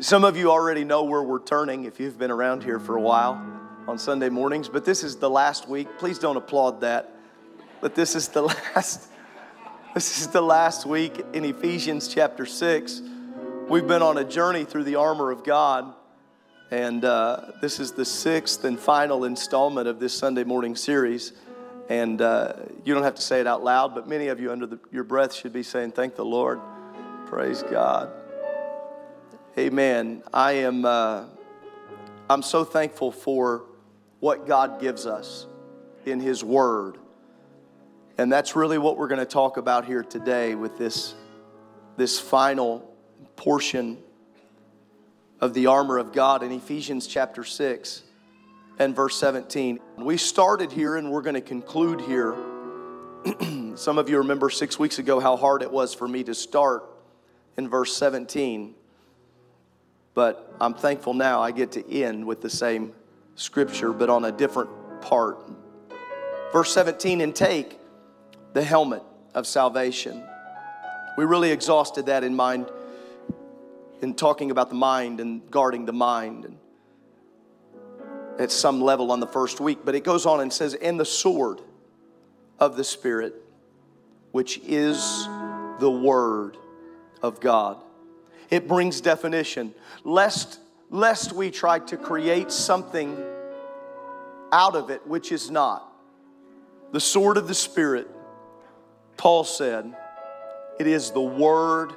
Some of you already know where we're turning if you've been around here for a while on Sunday mornings, but this is the last week. Please don't applaud that. But this is the last this is the last week in Ephesians chapter 6. We've been on a journey through the armor of God, and uh, this is the sixth and final installment of this Sunday morning series. And uh, you don't have to say it out loud, but many of you under the, your breath should be saying, Thank the Lord. Praise God. Amen. I am uh, I'm so thankful for what God gives us in His Word. And that's really what we're going to talk about here today with this, this final portion of the armor of God in Ephesians chapter 6 and verse 17. We started here and we're going to conclude here. Some of you remember six weeks ago how hard it was for me to start in verse 17 but I'm thankful now I get to end with the same scripture, but on a different part. Verse 17, and take the helmet of salvation. We really exhausted that in mind in talking about the mind and guarding the mind and at some level on the first week. But it goes on and says, and the sword of the Spirit, which is the Word of God it brings definition. Lest, lest we try to create something out of it which is not. The sword of the Spirit, Paul said, it is the Word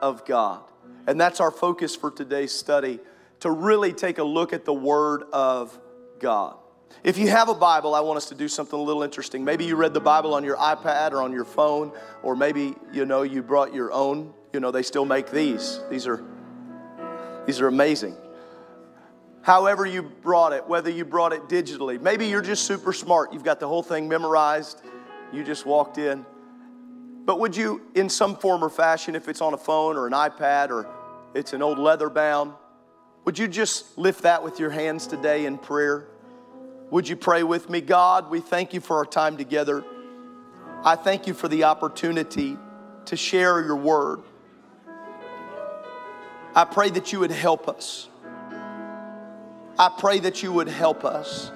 of God. And that's our focus for today's study to really take a look at the Word of God. If you have a Bible, I want us to do something a little interesting. Maybe you read the Bible on your iPad or on your phone, or maybe you know you brought your own you know, they still make these. These are these are amazing. However you brought it, whether you brought it digitally, maybe you're just super smart. You've got the whole thing memorized. You just walked in. But would you, in some form or fashion, if it's on a phone or an iPad or it's an old leather bound, would you just lift that with your hands today in prayer? Would you pray with me? God, we thank you for our time together. I thank you for the opportunity to share your word. I pray that you would help us. I pray that you would help us.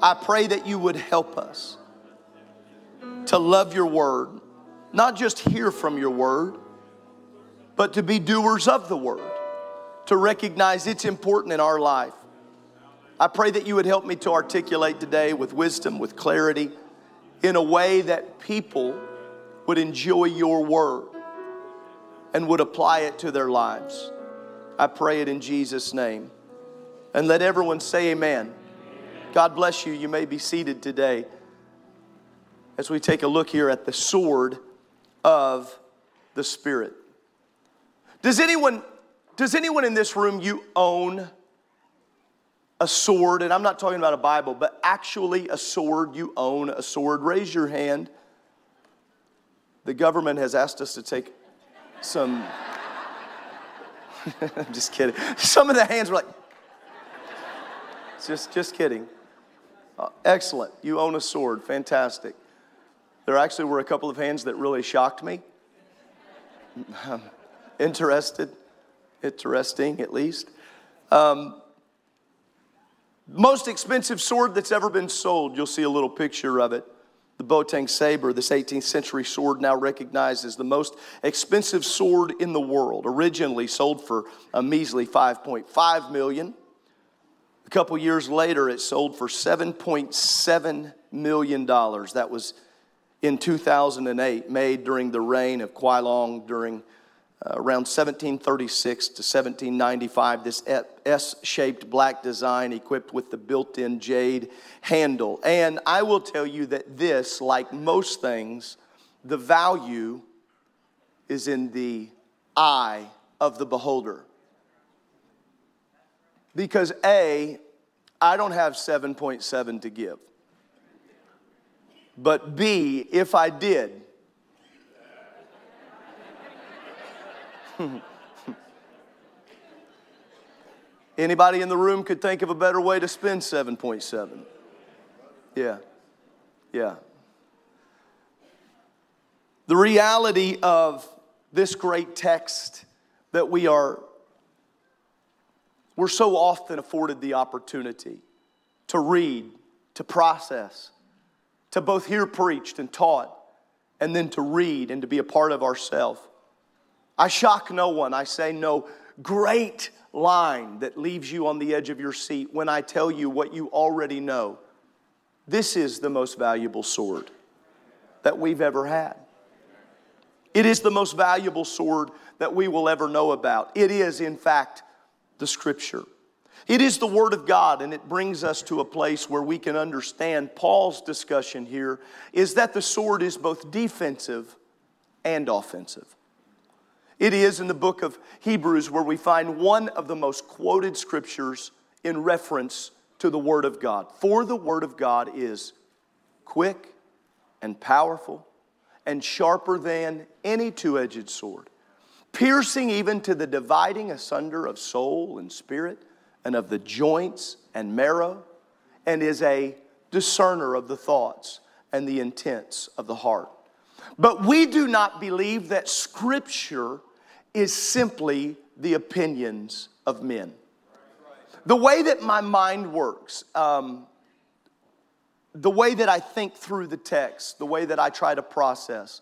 I pray that you would help us to love your word, not just hear from your word, but to be doers of the word, to recognize it's important in our life. I pray that you would help me to articulate today with wisdom, with clarity, in a way that people would enjoy your word and would apply it to their lives. I pray it in Jesus' name. And let everyone say amen. God bless you. You may be seated today as we take a look here at the sword of the Spirit. Does anyone, does anyone in this room, you own a sword? And I'm not talking about a Bible, but actually a sword. You own a sword. Raise your hand. The government has asked us to take some. I'm just kidding. Some of the hands were like, just, just kidding. Uh, excellent. You own a sword. Fantastic. There actually were a couple of hands that really shocked me. interested, interesting at least. Um, most expensive sword that's ever been sold. You'll see a little picture of it. The Boateng saber, this 18th century sword, now recognized as the most expensive sword in the world, originally sold for a measly 5.5 million. A couple years later, it sold for 7.7 million dollars. That was in 2008, made during the reign of Long during uh, around 1736 to 1795, this S shaped black design equipped with the built in jade handle. And I will tell you that this, like most things, the value is in the eye of the beholder. Because A, I don't have 7.7 to give. But B, if I did, Anybody in the room could think of a better way to spend 7.7? Yeah. Yeah. The reality of this great text that we are We're so often afforded the opportunity to read, to process, to both hear preached and taught, and then to read and to be a part of ourselves. I shock no one. I say no great line that leaves you on the edge of your seat when I tell you what you already know. This is the most valuable sword that we've ever had. It is the most valuable sword that we will ever know about. It is, in fact, the scripture. It is the Word of God, and it brings us to a place where we can understand Paul's discussion here is that the sword is both defensive and offensive. It is in the book of Hebrews where we find one of the most quoted scriptures in reference to the Word of God. For the Word of God is quick and powerful and sharper than any two edged sword, piercing even to the dividing asunder of soul and spirit and of the joints and marrow, and is a discerner of the thoughts and the intents of the heart. But we do not believe that Scripture is simply the opinions of men. The way that my mind works, um, the way that I think through the text, the way that I try to process.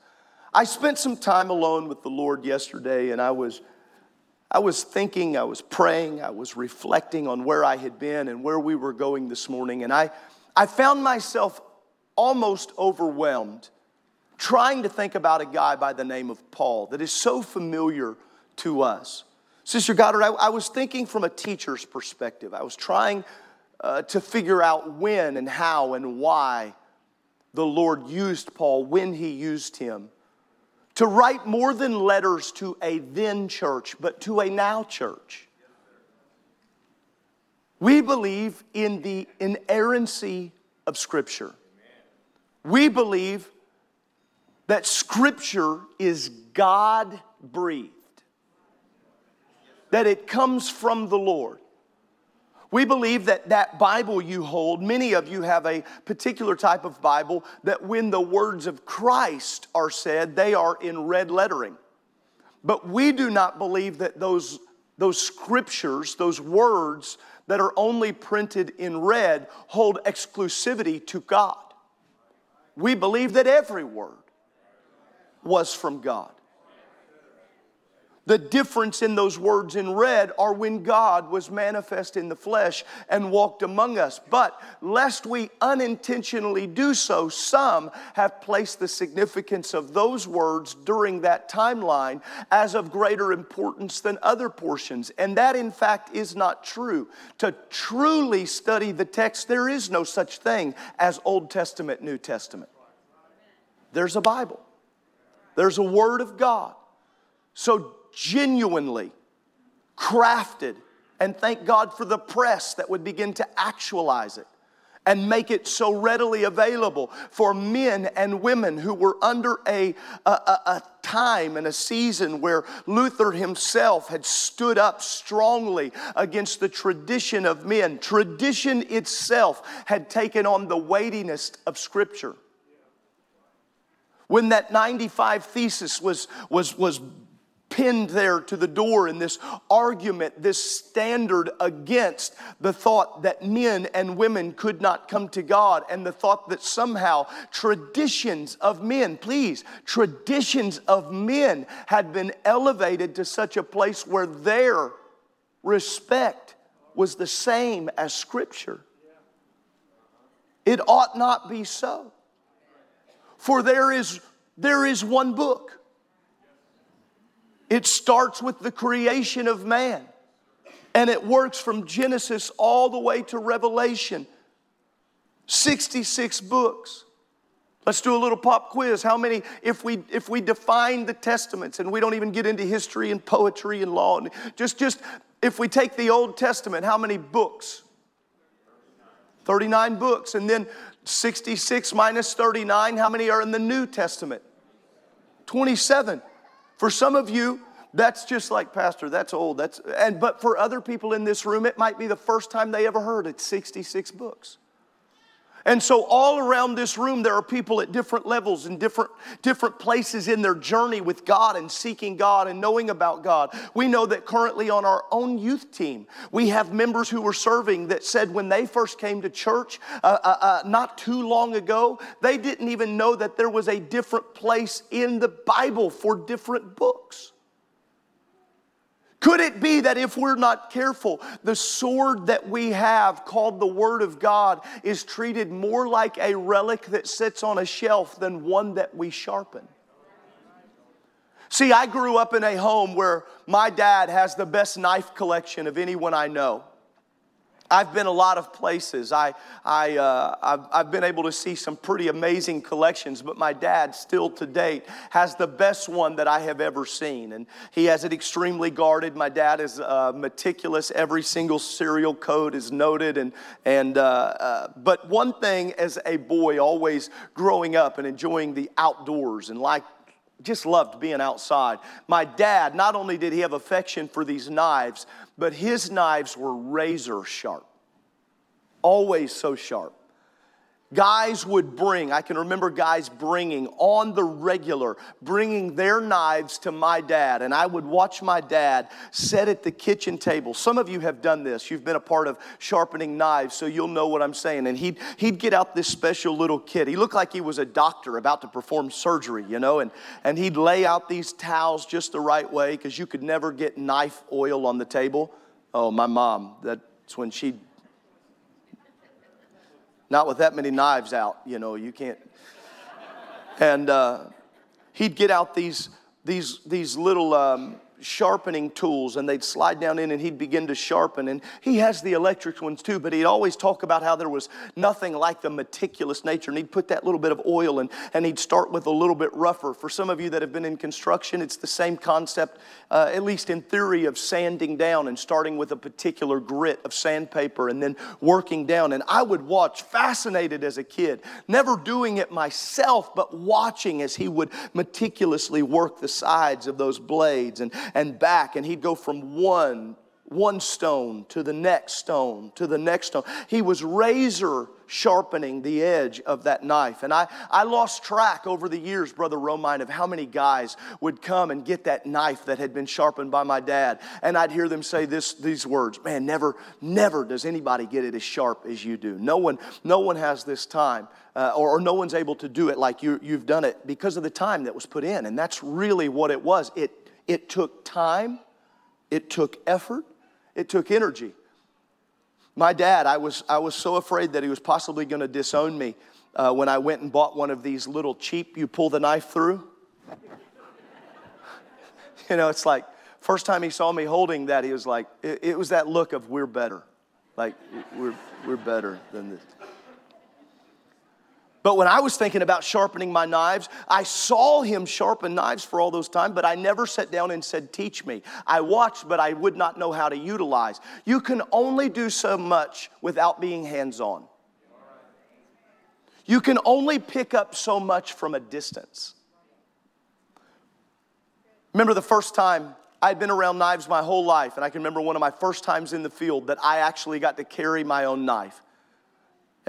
I spent some time alone with the Lord yesterday and I was I was thinking, I was praying, I was reflecting on where I had been and where we were going this morning and I I found myself almost overwhelmed trying to think about a guy by the name of Paul that is so familiar to us. Sister Goddard, I, I was thinking from a teacher's perspective. I was trying uh, to figure out when and how and why the Lord used Paul, when he used him, to write more than letters to a then church, but to a now church. We believe in the inerrancy of Scripture. We believe that Scripture is God breathed, that it comes from the Lord. We believe that that Bible you hold, many of you have a particular type of Bible that when the words of Christ are said, they are in red lettering. But we do not believe that those, those scriptures, those words that are only printed in red, hold exclusivity to God. We believe that every word was from God. The difference in those words in red are when God was manifest in the flesh and walked among us. But lest we unintentionally do so, some have placed the significance of those words during that timeline as of greater importance than other portions. And that, in fact, is not true. To truly study the text, there is no such thing as Old Testament, New Testament. There's a Bible. There's a Word of God. So genuinely crafted, and thank God for the press that would begin to actualize it and make it so readily available for men and women who were under a, a, a, time and a season where Luther himself had stood up strongly against the tradition of men. Tradition itself had taken on the weightiness of Scripture. When that 95 thesis was, was, was pinned there to the door in this argument, this standard against the thought that men and women could not come to God and the thought that somehow traditions of men, please, traditions of men had been elevated to such a place where their respect was the same as Scripture. It ought not be so. For there is, there is one book. It starts with the creation of man, and it works from Genesis all the way to Revelation. 66 books. Let's do a little pop quiz. How many, if we if we define the testaments and we don't even get into history and poetry and law, and just just if we take the Old Testament, how many books? 39 books. And then 66 minus 39, how many are in the New Testament? 27. For some of you, that's just like pastor that's old that's and but for other people in this room it might be the first time they ever heard it 66 books And so, all around this room, there are people at different levels and different, different places in their journey with God and seeking God and knowing about God. We know that currently on our own youth team, we have members who were serving that said when they first came to church uh, uh, uh, not too long ago, they didn't even know that there was a different place in the Bible for different books. Could it be that if we're not careful, the sword that we have, called the Word of God, is treated more like a relic that sits on a shelf than one that we sharpen? See, I grew up in a home where my dad has the best knife collection of anyone I know. I've been a lot of places. I, I, uh, I've, I've been able to see some pretty amazing collections, but my dad, still to date, has the best one that I have ever seen. And he has it extremely guarded. My dad is uh, meticulous. Every single serial code is noted. And, and, uh, uh, but one thing as a boy, always growing up and enjoying the outdoors and like just loved being outside. My dad, not only did he have affection for these knives, but his knives were razor sharp, always so sharp. Guys would bring, I can remember guys bringing on the regular, bringing their knives to my dad, and I would watch my dad set at the kitchen table. Some of you have done this. You've been a part of sharpening knives, so you'll know what I'm saying. And he'd, he'd get out this special little kit. He looked like he was a doctor about to perform surgery, you know, and, and he'd lay out these towels just the right way because you could never get knife oil on the table. Oh, my mom, that's when she'd not with that many knives out, you know, you can't. And uh, he'd get out these, these, these little um, sharpening tools and they'd slide down in and he'd begin to sharpen. And he has the electric ones too, but he'd always talk about how there was nothing like the meticulous nature. And he'd put that little bit of oil and, and he'd start with a little bit rougher. For some of you that have been in construction, it's the same concept, uh, at least in theory, of sanding down and starting with a particular grit of sandpaper and then working down. And I would watch, fascinated as a kid, never doing it myself, but watching as he would meticulously work the sides of those blades and, and back, and he'd go from one one stone to the next stone to the next stone. He was razor sharpening the edge of that knife. And I, I lost track over the years, Brother Romine, of how many guys would come and get that knife that had been sharpened by my dad. And I'd hear them say this, these words Man, never, never does anybody get it as sharp as you do. No one, no one has this time. Uh, or, or, no one's able to do it like you, you've done it because of the time that was put in. And that's really what it was. It it took time, it took effort, it took energy. My dad, I was, I was so afraid that he was possibly going to disown me uh, when I went and bought one of these little cheap, you pull the knife through. you know, it's like, first time he saw me holding that, he was like, it, it was that look of, we're better. Like, we're, we're better than this. But when I was thinking about sharpening my knives, I saw him sharpen knives for all those time, but I never sat down and said, Teach me. I watched, but I would not know how to utilize. You can only do so much without being hands on. You can only pick up so much from a distance. Remember the first time I'd been around knives my whole life, and I can remember one of my first times in the field that I actually got to carry my own knife.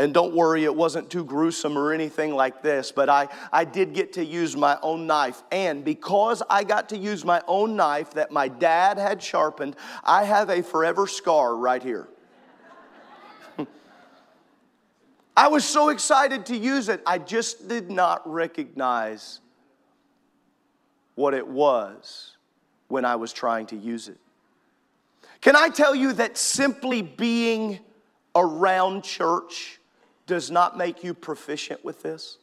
And don't worry, it wasn't too gruesome or anything like this, but I, I did get to use my own knife. And because I got to use my own knife that my dad had sharpened, I have a forever scar right here. I was so excited to use it, I just did not recognize what it was when I was trying to use it. Can I tell you that simply being around church does not make you proficient with this?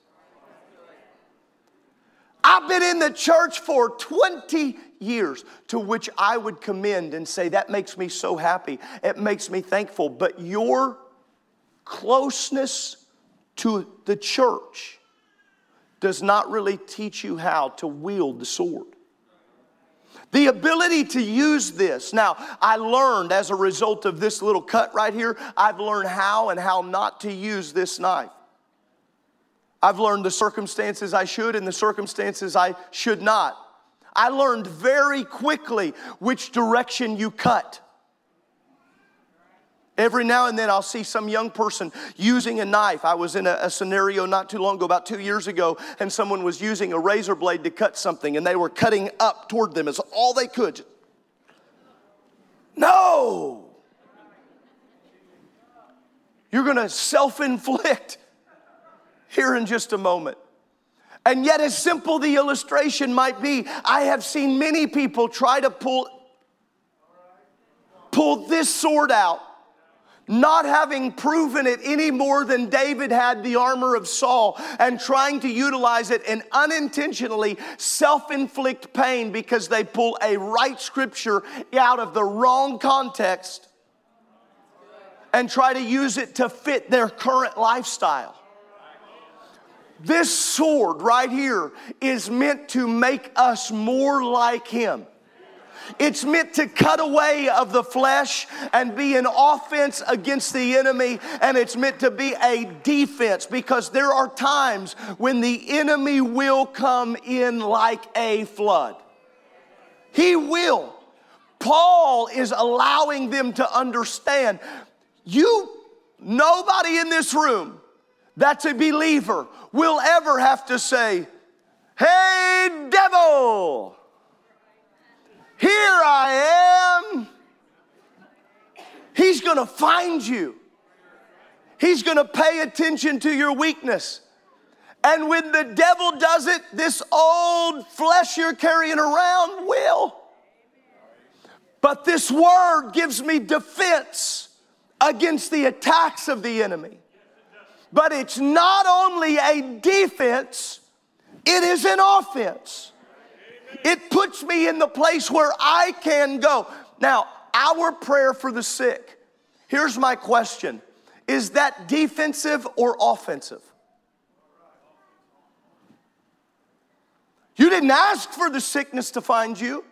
I've been in the church for 20 years, to which I would commend and say, That makes me so happy. It makes me thankful. But your closeness to the church does not really teach you how to wield the sword. The ability to use this. Now, I learned as a result of this little cut right here, I've learned how and how not to use this knife. I've learned the circumstances I should and the circumstances I should not. I learned very quickly which direction you cut. Every now and then I'll see some young person using a knife. I was in a, a, scenario not too long ago, about two years ago, and someone was using a razor blade to cut something and they were cutting up toward them as all they could. No! You're gonna self inflict here in just a moment. And yet, as simple the illustration might be, I have seen many people try to pull, pull this sword out not having proven it any more than David had the armor of Saul, and trying to utilize it and unintentionally self inflict pain because they pull a right scripture out of the wrong context and try to use it to fit their current lifestyle. This sword right here is meant to make us more like Him. It's meant to cut away of the flesh and be an offense against the enemy, and it's meant to be a defense because there are times when the enemy will come in like a flood. He will. Paul is allowing them to understand you, nobody in this room that's a believer will ever have to say, Hey, devil, here I am. He's gonna find you. He's gonna pay attention to your weakness. And when the devil does it, this old flesh you're carrying around will. But this word gives me defense against the attacks of the enemy. But it's not only a defense, it is an offense. It puts me in the place where I can go. Now, our prayer for the sick, here's my question Is that defensive or offensive? You didn't ask for the sickness to find you.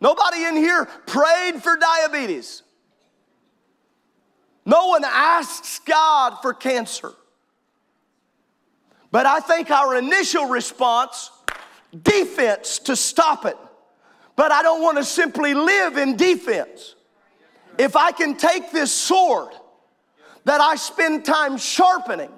Nobody in here prayed for diabetes. No one asks God for cancer. But I think our initial response defense to stop it. But I don't want to simply live in defense. If I can take this sword that I spend time sharpening,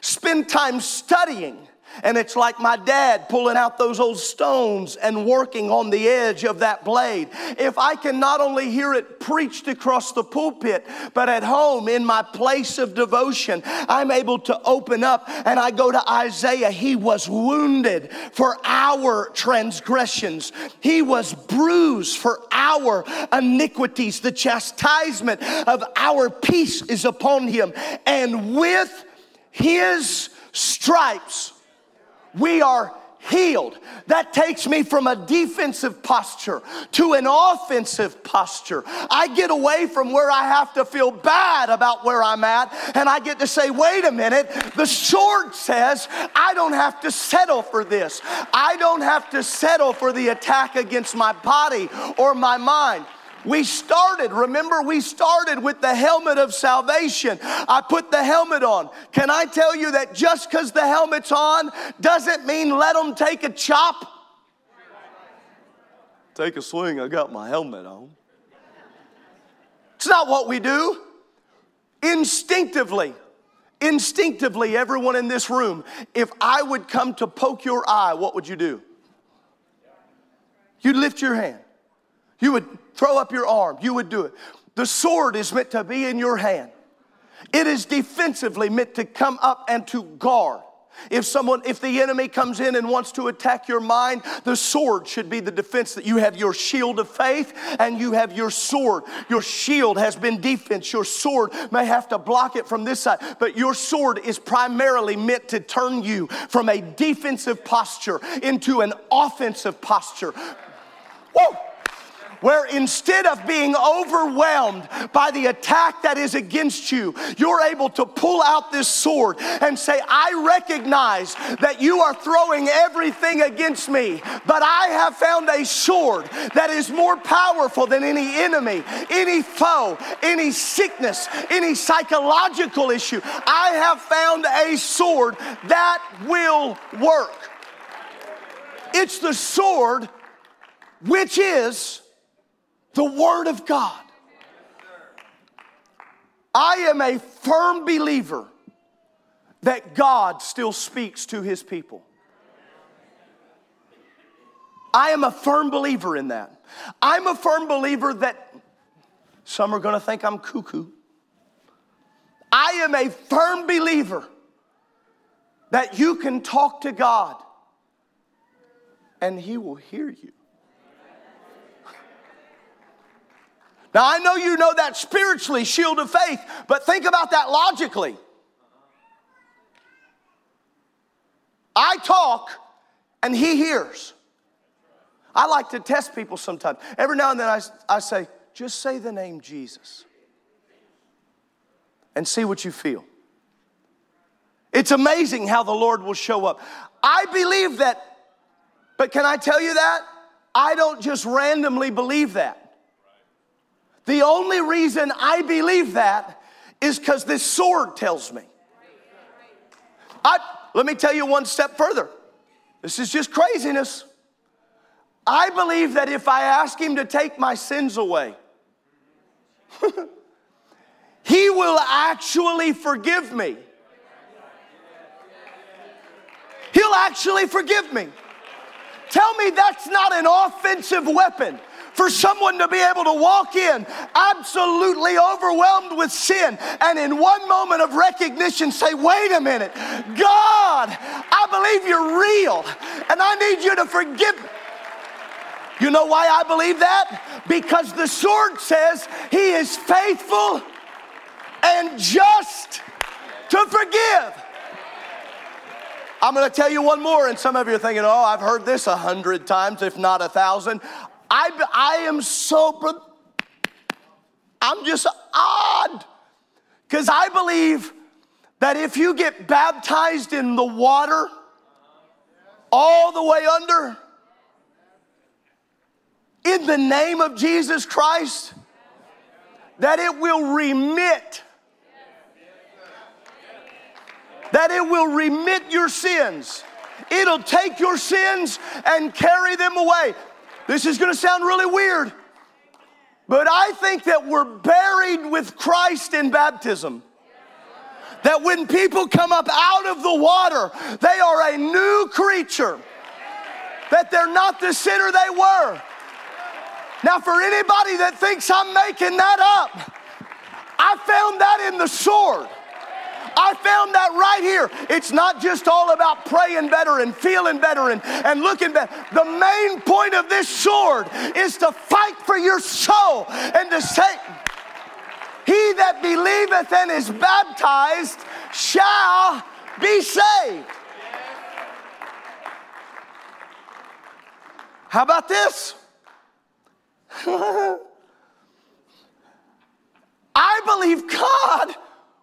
spend time studying, and it's like my dad pulling out those old stones and working on the edge of that blade. If I can not only hear it preached across the pulpit, but at home in my place of devotion, I'm able to open up and I go to Isaiah. He was wounded for our transgressions, he was bruised for our iniquities. The chastisement of our peace is upon him. And with his stripes, we are healed. That takes me from a defensive posture to an offensive posture. I get away from where I have to feel bad about where I'm at and I get to say, wait a minute, the sword says I don't have to settle for this. I don't have to settle for the attack against my body or my mind. We started, remember, we started with the helmet of salvation. I put the helmet on. Can I tell you that just because the helmet's on doesn't mean let them take a chop? Take a swing, I got my helmet on. It's not what we do. Instinctively, instinctively, everyone in this room, if I would come to poke your eye, what would you do? You'd lift your hand. You would throw up your arm, you would do it. The sword is meant to be in your hand. It is defensively meant to come up and to guard. If someone, if the enemy comes in and wants to attack your mind, the sword should be the defense that you have your shield of faith and you have your sword. Your shield has been defense. Your sword may have to block it from this side, but your sword is primarily meant to turn you from a defensive posture into an offensive posture. Whoa! Where instead of being overwhelmed by the attack that is against you, you're able to pull out this sword and say, I recognize that you are throwing everything against me, but I have found a sword that is more powerful than any enemy, any foe, any sickness, any psychological issue. I have found a sword that will work. It's the sword which is the Word of God. I am a firm believer that God still speaks to his people. I am a firm believer in that. I'm a firm believer that some are going to think I'm cuckoo. I am a firm believer that you can talk to God and He will hear you. Now, I know you know that spiritually, shield of faith, but think about that logically. I talk and He hears. I like to test people sometimes. Every now and then I, I say, just say the name Jesus and see what you feel. It's amazing how the Lord will show up. I believe that, but can I tell you that? I don't just randomly believe that. The only reason I believe that is because this sword tells me. I, let me tell you one step further. This is just craziness. I believe that if I ask Him to take my sins away, He will actually forgive me. He'll actually forgive me. Tell me that's not an offensive weapon for someone to be able to walk in absolutely overwhelmed with sin and in one moment of recognition say, Wait a minute, God, I believe you're real and I need you to forgive. You know why I believe that? Because the sword says he is faithful and just to forgive. I'm going to tell you one more, and some of you are thinking, oh, I've heard this a hundred times, if not a thousand. I, I am so, I'm just odd because I believe that if you get baptized in the water all the way under, in the name of Jesus Christ, that it will remit that it will remit your sins. It'll take your sins and carry them away. This is gonna sound really weird, but I think that we're buried with Christ in baptism. That when people come up out of the water, they are a new creature. That they're not the sinner they were. Now, for anybody that thinks I'm making that up, I found that in the sword. I found that right here. It's not just all about praying better and feeling better and, and looking better. The main point of this sword is to fight for your soul and to say, He that believeth and is baptized shall be saved. How about this? I believe God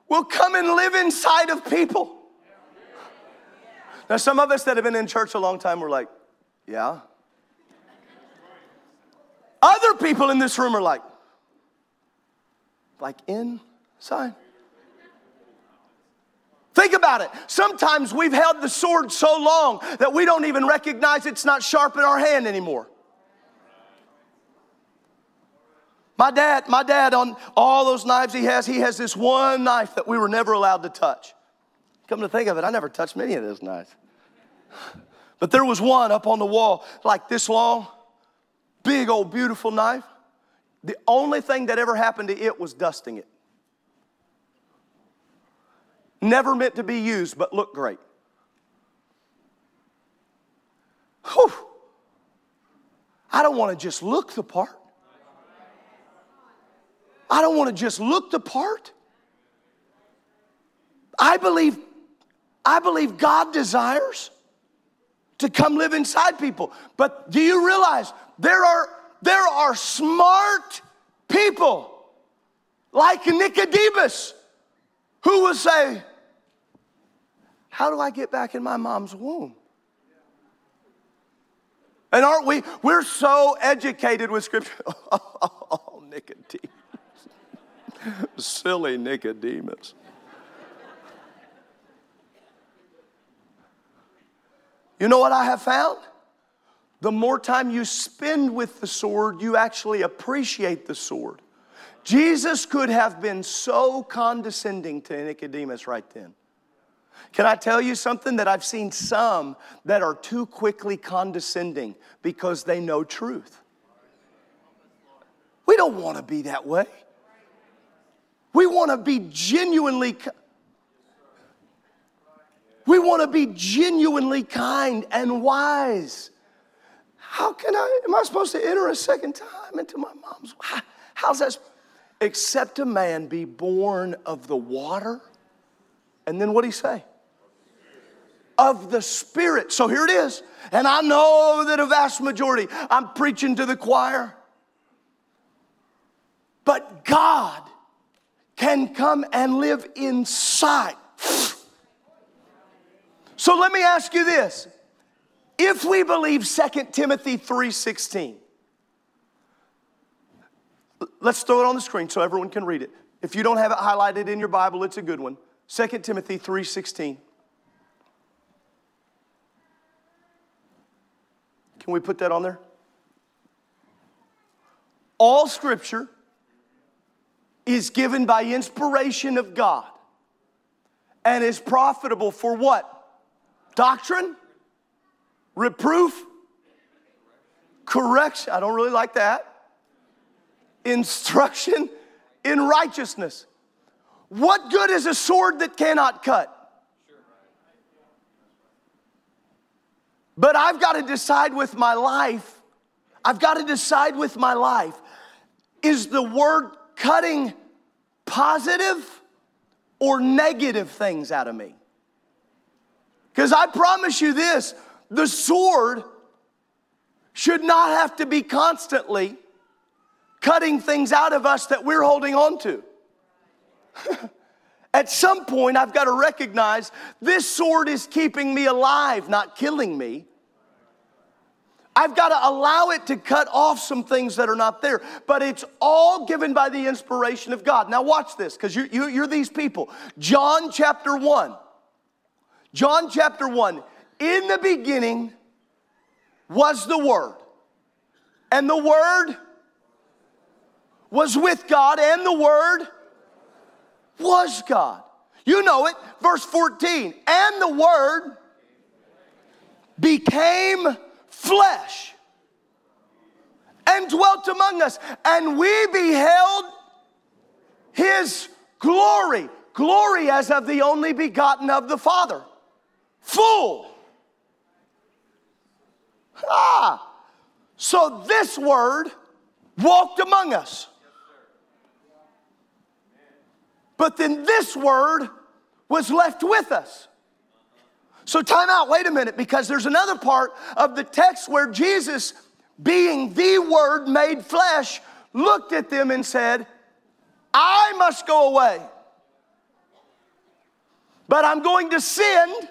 will come and live inside of people. Now, some of us that have been in church a long time were like, yeah. Other people in this room are like, like inside. Think about it. Sometimes we've held the sword so long that we don't even recognize it's not sharp in our hand anymore. My dad, my dad, on all those knives he has, he has this one knife that we were never allowed to touch. Come to think of it, I never touched many of those knives. But there was one up on the wall, like this long, big old beautiful knife. The only thing that ever happened to it was dusting it. Never meant to be used, but looked great. Whew. I don't want to just look the part. I don't want to just look the part. I believe, I believe God desires to come live inside people. But do you realize there are, there are smart people like Nicodemus who will say, How do I get back in my mom's womb? And aren't we? We're so educated with scripture. oh, Nicodemus. Silly Nicodemus. You know what I have found? The more time you spend with the sword, you actually appreciate the sword. Jesus could have been so condescending to Nicodemus right then. Can I tell you something that I've seen some that are too quickly condescending because they know truth? We don't want to be that way. We want to be genuinely we want to be genuinely kind and wise. How can I am I supposed to enter a second time into my mom's how's that except a man be born of the water and then what do he say? Of the Spirit. So here it is. And I know that a vast majority, I'm preaching to the choir. But God can come and live inside. So let me ask you this. If we believe 2 Timothy 3:16, let's throw it on the screen so everyone can read it. If you don't have it highlighted in your Bible, it's a good one. 2 Timothy 3:16. Can we put that on there? All scripture is given by inspiration of God and is profitable for what? Doctrine, reproof, correction. I don't really like that. Instruction in righteousness. What good is a sword that cannot cut? But I've got to decide with my life, I've got to decide with my life is the word cutting positive or negative things out of me? Because I promise you this the sword should not have to be constantly cutting things out of us that we're holding on to. At some point, I've got to recognize this sword is keeping me alive, not killing me. I've got to allow it to cut off some things that are not there. But it's all given by the inspiration of God. Now, watch this, because you're, you, you're these people. John chapter 1. John chapter 1. In the beginning was the Word, and the Word was with God, and the Word was God. You know it. Verse 14. And the Word became flesh and dwelt among us, and we beheld his glory, glory as of the only begotten of the Father, full. Ah, so this word walked among us. But then this word was left with us. So, time out, wait a minute, because there's another part of the text where Jesus, being the Word made flesh, looked at them and said, I must go away, but I'm going to send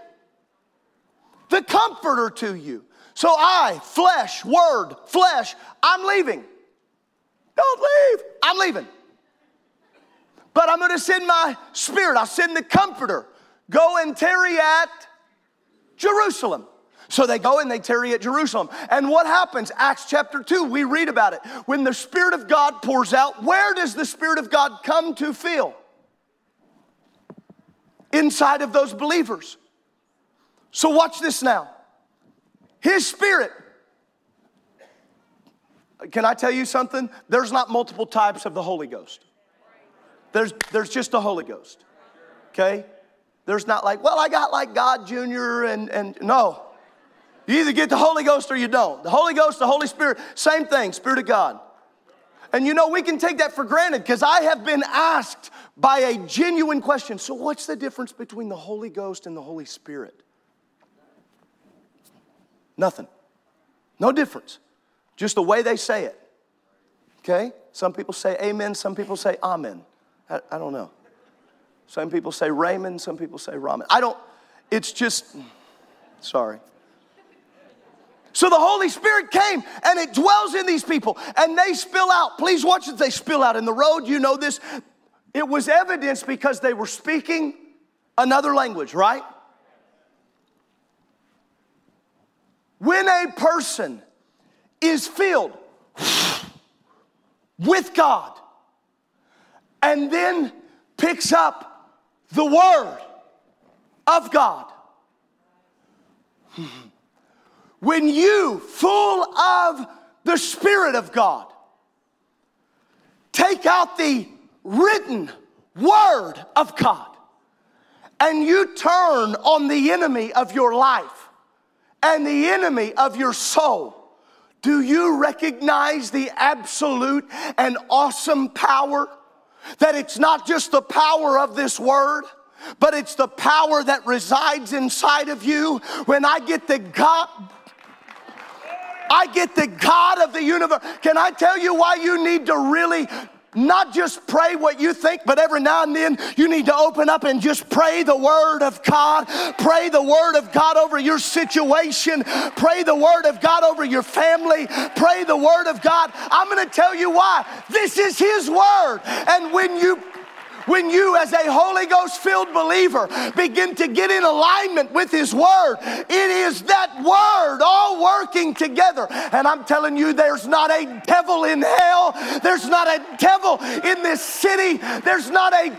the Comforter to you. So, I, flesh, Word, flesh, I'm leaving. Don't leave, I'm leaving. But I'm going to send my Spirit, I'll send the Comforter. Go and tarry at Jerusalem. So they go and they tarry at Jerusalem. And what happens? Acts chapter 2, we read about it. When the Spirit of God pours out, where does the Spirit of God come to fill? Inside of those believers. So watch this now. His Spirit. Can I tell you something? There's not multiple types of the Holy Ghost. There's, there's just the Holy Ghost. Okay? There's not like, well, I got like God Jr. and, and no. You either get the Holy Ghost or you don't. The Holy Ghost, the Holy Spirit, same thing, Spirit of God. And you know, we can take that for granted because I have been asked by a genuine question so, what's the difference between the Holy Ghost and the Holy Spirit? Nothing. No difference. Just the way they say it. Okay? Some people say amen, some people say amen. I, I don't know. Some people say Raymond, some people say ramen. I don't, it's just, sorry. So the Holy Spirit came and it dwells in these people and they spill out. Please watch as they spill out in the road. You know this. It was evidence because they were speaking another language, right? When a person is filled with God, and then picks up the Word of God. When you, full of the Spirit of God, take out the written Word of God and you turn on the enemy of your life and the enemy of your soul, do you recognize the absolute and awesome power? That it's not just the power of this word, but it's the power that resides inside of you. When I get the God, I get the God of the universe. Can I tell you why you need to really not just pray what you think, but every now and then you need to open up and just pray the Word of God. Pray the Word of God over your situation. Pray the Word of God over your family. Pray the Word of God. I'm going to tell you why. This is His Word. And when you when you, as a Holy Ghost filled believer, begin to get in alignment with His Word, it is that Word all working together. And I'm telling you, there's not a devil in hell, there's not a devil in this city, there's not a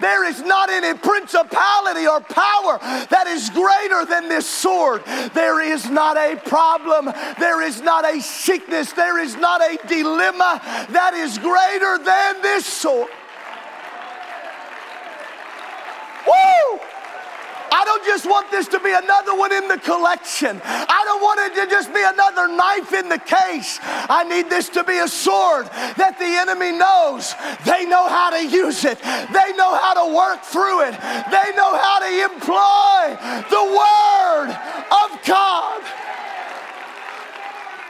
there is not any principality or power that is greater than this sword. There is not a problem. There is not a sickness. There is not a dilemma that is greater than this sword. Woo! I don't just want this to be another one in the collection. I don't want it to just be another knife in the case. I need this to be a sword that the enemy knows. They know how to use it, they know how to work through it, they know how to employ the word of God.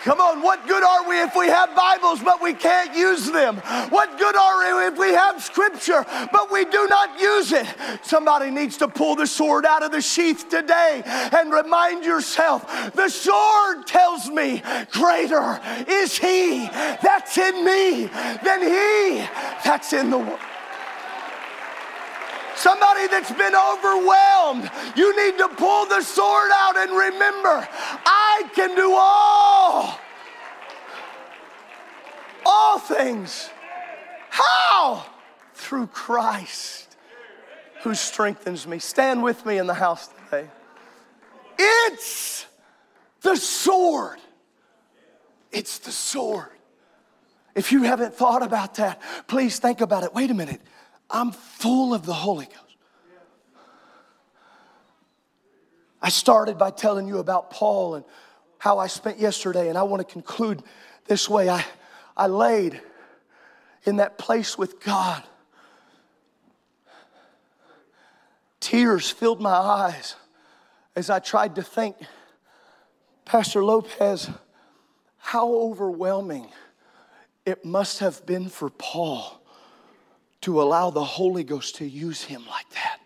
Come on, what good are we if we have Bibles but we can't use them? What good are we if we have Scripture but we do not use it? Somebody needs to pull the sword out of the sheath today and remind yourself the sword tells me, Greater is He that's in me than He that's in the world. Somebody that's been overwhelmed, you need to pull the sword out and remember, I can do all, all things. How? Through Christ who strengthens me. Stand with me in the house today. It's the sword. It's the sword. If you haven't thought about that, please think about it. Wait a minute. I'm full of the Holy Ghost. I started by telling you about Paul and how I spent yesterday, and I want to conclude this way. I, I laid in that place with God. Tears filled my eyes as I tried to think, Pastor Lopez, how overwhelming it must have been for Paul to allow the Holy Ghost to use him like that.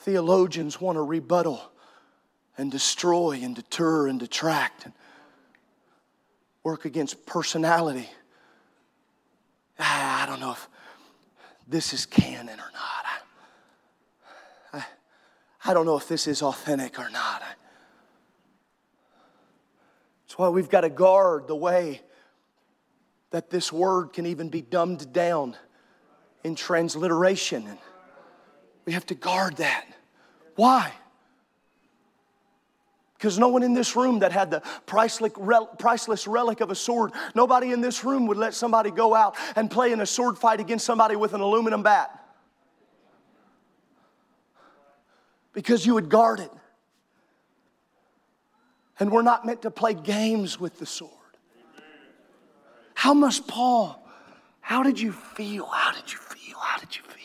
Theologians want to rebuttal and destroy and deter and detract and work against personality. Ah, I don't know if this is canon or not. I, I, don't know if this is authentic or not. I, that's why we've got to guard the way that this word can even be dumbed down in transliteration. And we have to guard that. Why? Because no one in this room that had the priceless relic of a sword, nobody in this room would let somebody go out and play in a sword fight against somebody with an aluminum bat. Because you would guard it. And we're not meant to play games with the sword. How must Paul, how did you feel? How did you feel? How did you feel?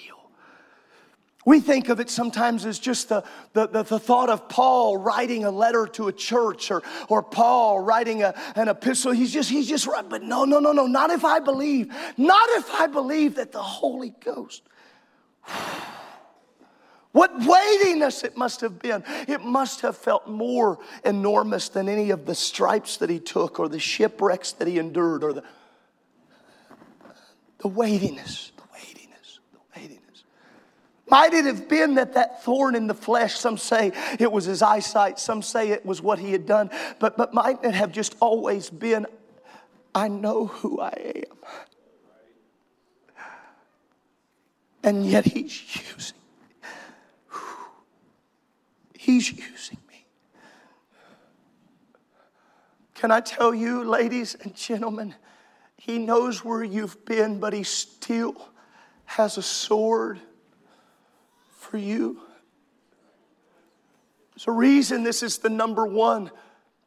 We think of it sometimes as just the, the, the, the, thought of Paul writing a letter to a church or, or Paul writing a, an epistle. He's just, he's just right. But no, no, no, no. Not if I believe. Not if I believe that the Holy Ghost what weightiness it must have been. It must have felt more enormous than any of the stripes that he took or the shipwrecks that he endured or the, the weightiness, the weightiness, the weightiness. Might it have been that that thorn in the flesh, some say it was his eyesight, some say it was what he had done, but, but might it have just always been, I know who I am. And yet he's using, he's using me. Can I tell you, ladies and gentlemen, he knows where you've been, but he still has a sword for you. There's a reason this is the number one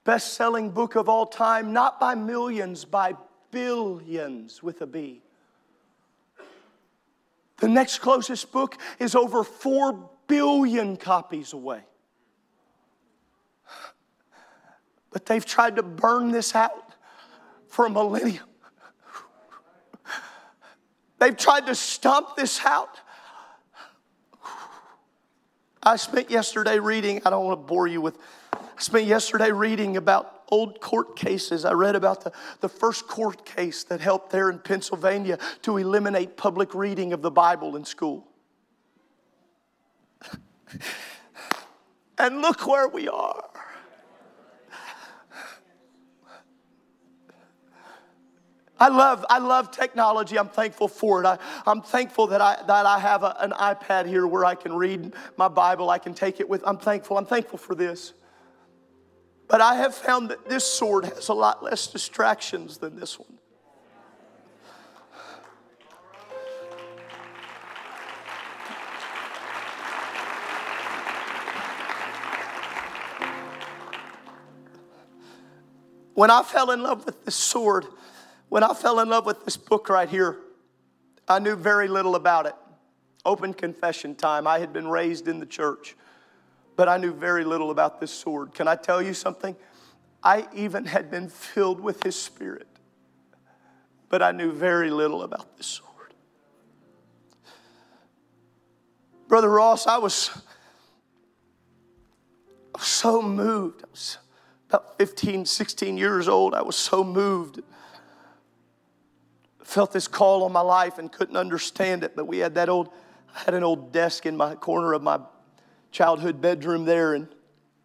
best selling book of all time, not by millions, by billions with a B. The next closest book is over 4 billion copies away. But they've tried to burn this out for a millennium. They've tried to stomp this out. I spent yesterday reading, I don't want to bore you with, I spent yesterday reading about old court cases. I read about the, the first court case that helped there in Pennsylvania to eliminate public reading of the Bible in school. and look where we are. I love, I love technology. I'm thankful for it. I, I'm thankful that I, that I have a, an iPad here where I can read my Bible. I can take it with. I'm thankful. I'm thankful for this. But I have found that this sword has a lot less distractions than this one. When I fell in love with this sword, when I fell in love with this book right here, I knew very little about it. Open confession time. I had been raised in the church but I knew very little about this sword. Can I tell you something? I even had been filled with His Spirit, but I knew very little about this sword. Brother Ross, I was, I was so moved. I was about 15, 16 years old. I was so moved. Felt this call on my life and couldn't understand it, but we had that old, I had an old desk in my corner of my childhood bedroom there in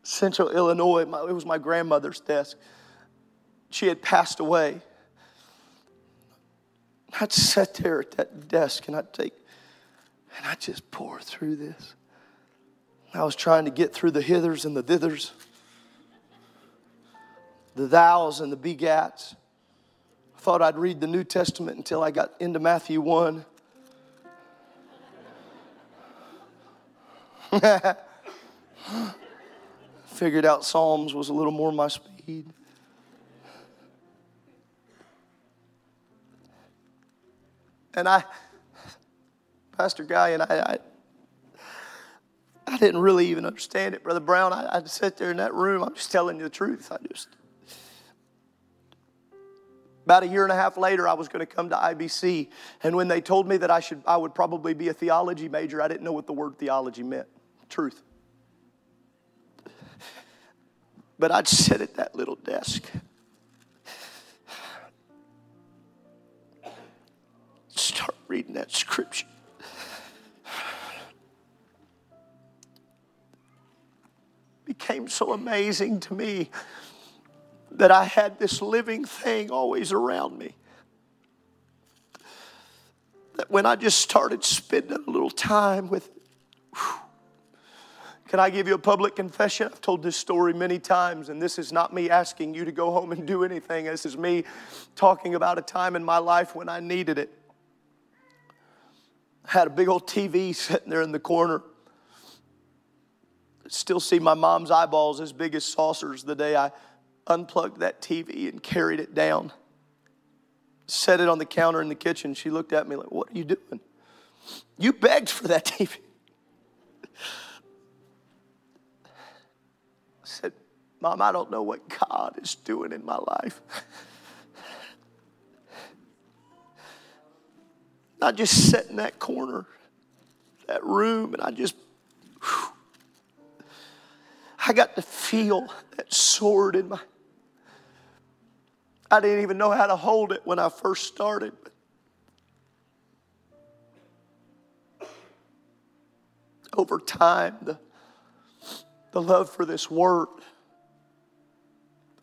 central Illinois. It was my grandmother's desk. She had passed away. I'd sit there at that desk and I'd take, and I'd just pour through this. I was trying to get through the hithers and the thithers, the thous and the begats. I thought I'd read the New Testament until I got into Matthew 1. Figured out Psalms was a little more my speed. And I, Pastor Guy and I, I, I didn't really even understand it, Brother Brown. I, I sat there in that room. I'm just telling you the truth. I just, about a year and a half later, I was going to come to IBC, and when they told me that I should, I would probably be a theology major, I didn't know what the word theology meant. Truth. But I'd sit at that little desk. Start reading that scripture. Became so amazing to me that I had this living thing always around me. That when I just started spending a little time with it, whew, can I give you a public confession? I've told this story many times, and this is not me asking you to go home and do anything. This is me talking about a time in my life when I needed it. I had a big old TV sitting there in the corner. Still see my mom's eyeballs as big as saucers the day I unplugged that TV and carried it down. Set it on the counter in the kitchen. She looked at me like, What are you doing? You begged for that TV. I said, Mom, I don't know what God is doing in my life. I just sat in that corner, that room, and I just, whew, I got to feel that sword in my. I didn't even know how to hold it when I first started. over time, the, the love for this word.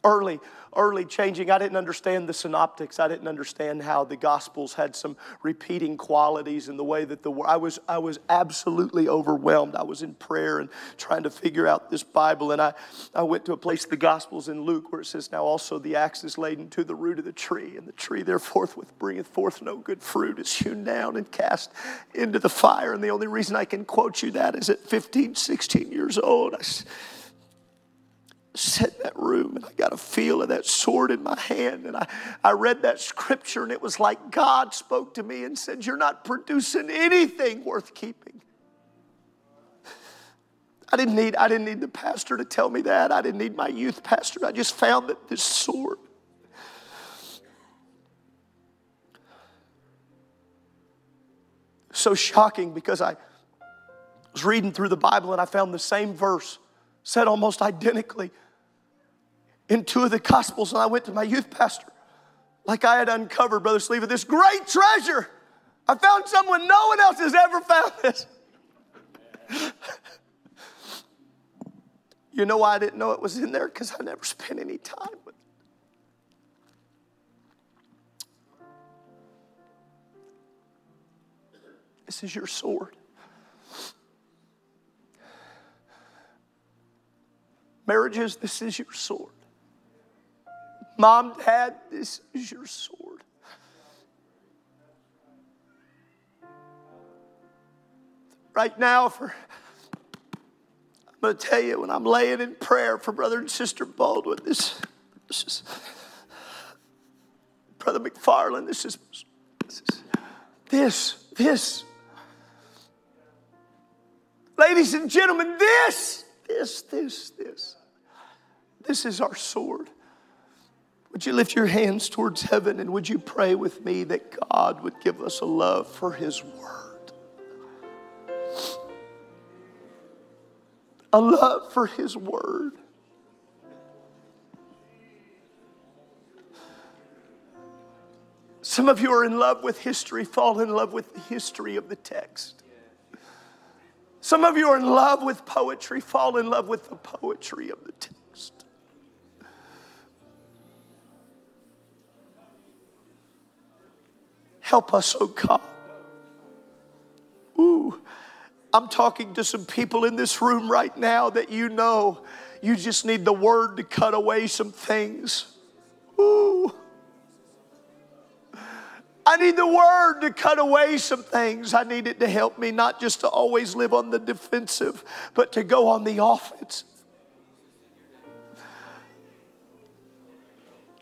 Early, early changing. I didn't understand the synoptics. I didn't understand how the gospels had some repeating qualities in the way that the I was I was absolutely overwhelmed. I was in prayer and trying to figure out this Bible and I I went to a place the gospels in Luke where it says now also the axe is laden to the root of the tree and the tree therefore bringeth forth no good fruit is hewn down and cast into the fire and the only reason I can quote you that is at 15 16 years old. I, sat in that room and I got a feel of that sword in my hand. And I, I read that scripture and it was like God spoke to me and said, You're not producing anything worth keeping. I didn't need, I didn't need the pastor to tell me that. I didn't need my youth pastor. I just found that this sword. So shocking because I was reading through the Bible and I found the same verse said almost identically in two of the Gospels, and I went to my youth pastor, like I had uncovered, Brother Sleeve, this great treasure. I found someone no one else has ever found this. you know why I didn't know it was in there? Because I never spent any time with it. This is your sword. Marriages, this is your sword. Mom, Dad, this is your sword. Right now, for I'm going to tell you when I'm laying in prayer for Brother and Sister Baldwin, this, this is Brother McFarland, this is this, is, this, this. Ladies and gentlemen, this, this, this, this. This is our sword. Would you lift your hands towards heaven and would you pray with me that God would give us a love for His Word? A love for His Word. Some of you are in love with history, fall in love with the history of the text. Some of you are in love with poetry, fall in love with the poetry of the text. Help us, oh God. Ooh, I'm talking to some people in this room right now that you know you just need the word to cut away some things. Ooh. I need the word to cut away some things. I need it to help me not just to always live on the defensive, but to go on the offensive.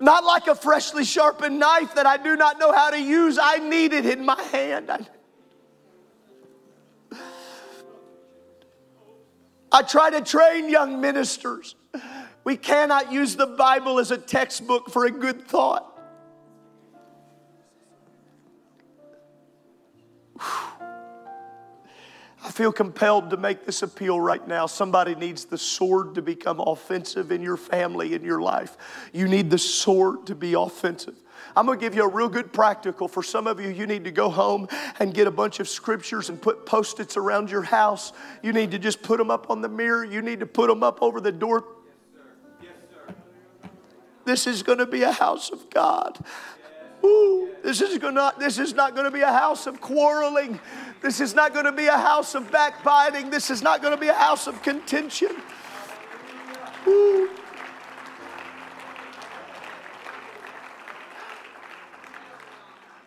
Not like a freshly sharpened knife that I do not know how to use. I need it in my hand. I, I try to train young ministers. We cannot use the Bible as a textbook for a good thought. I feel compelled to make this appeal right now. Somebody needs the sword to become offensive in your family, in your life. You need the sword to be offensive. I'm going to give you a real good practical. For some of you, you need to go home and get a bunch of scriptures and put post its around your house. You need to just put them up on the mirror. You need to put them up over the door. Yes, sir. This is going to be a house of God. Ooh, this is, gonna, this is not going to be a house of quarreling. This is not going to be a house of backbiting. This is not going to be a house of contention. Ooh.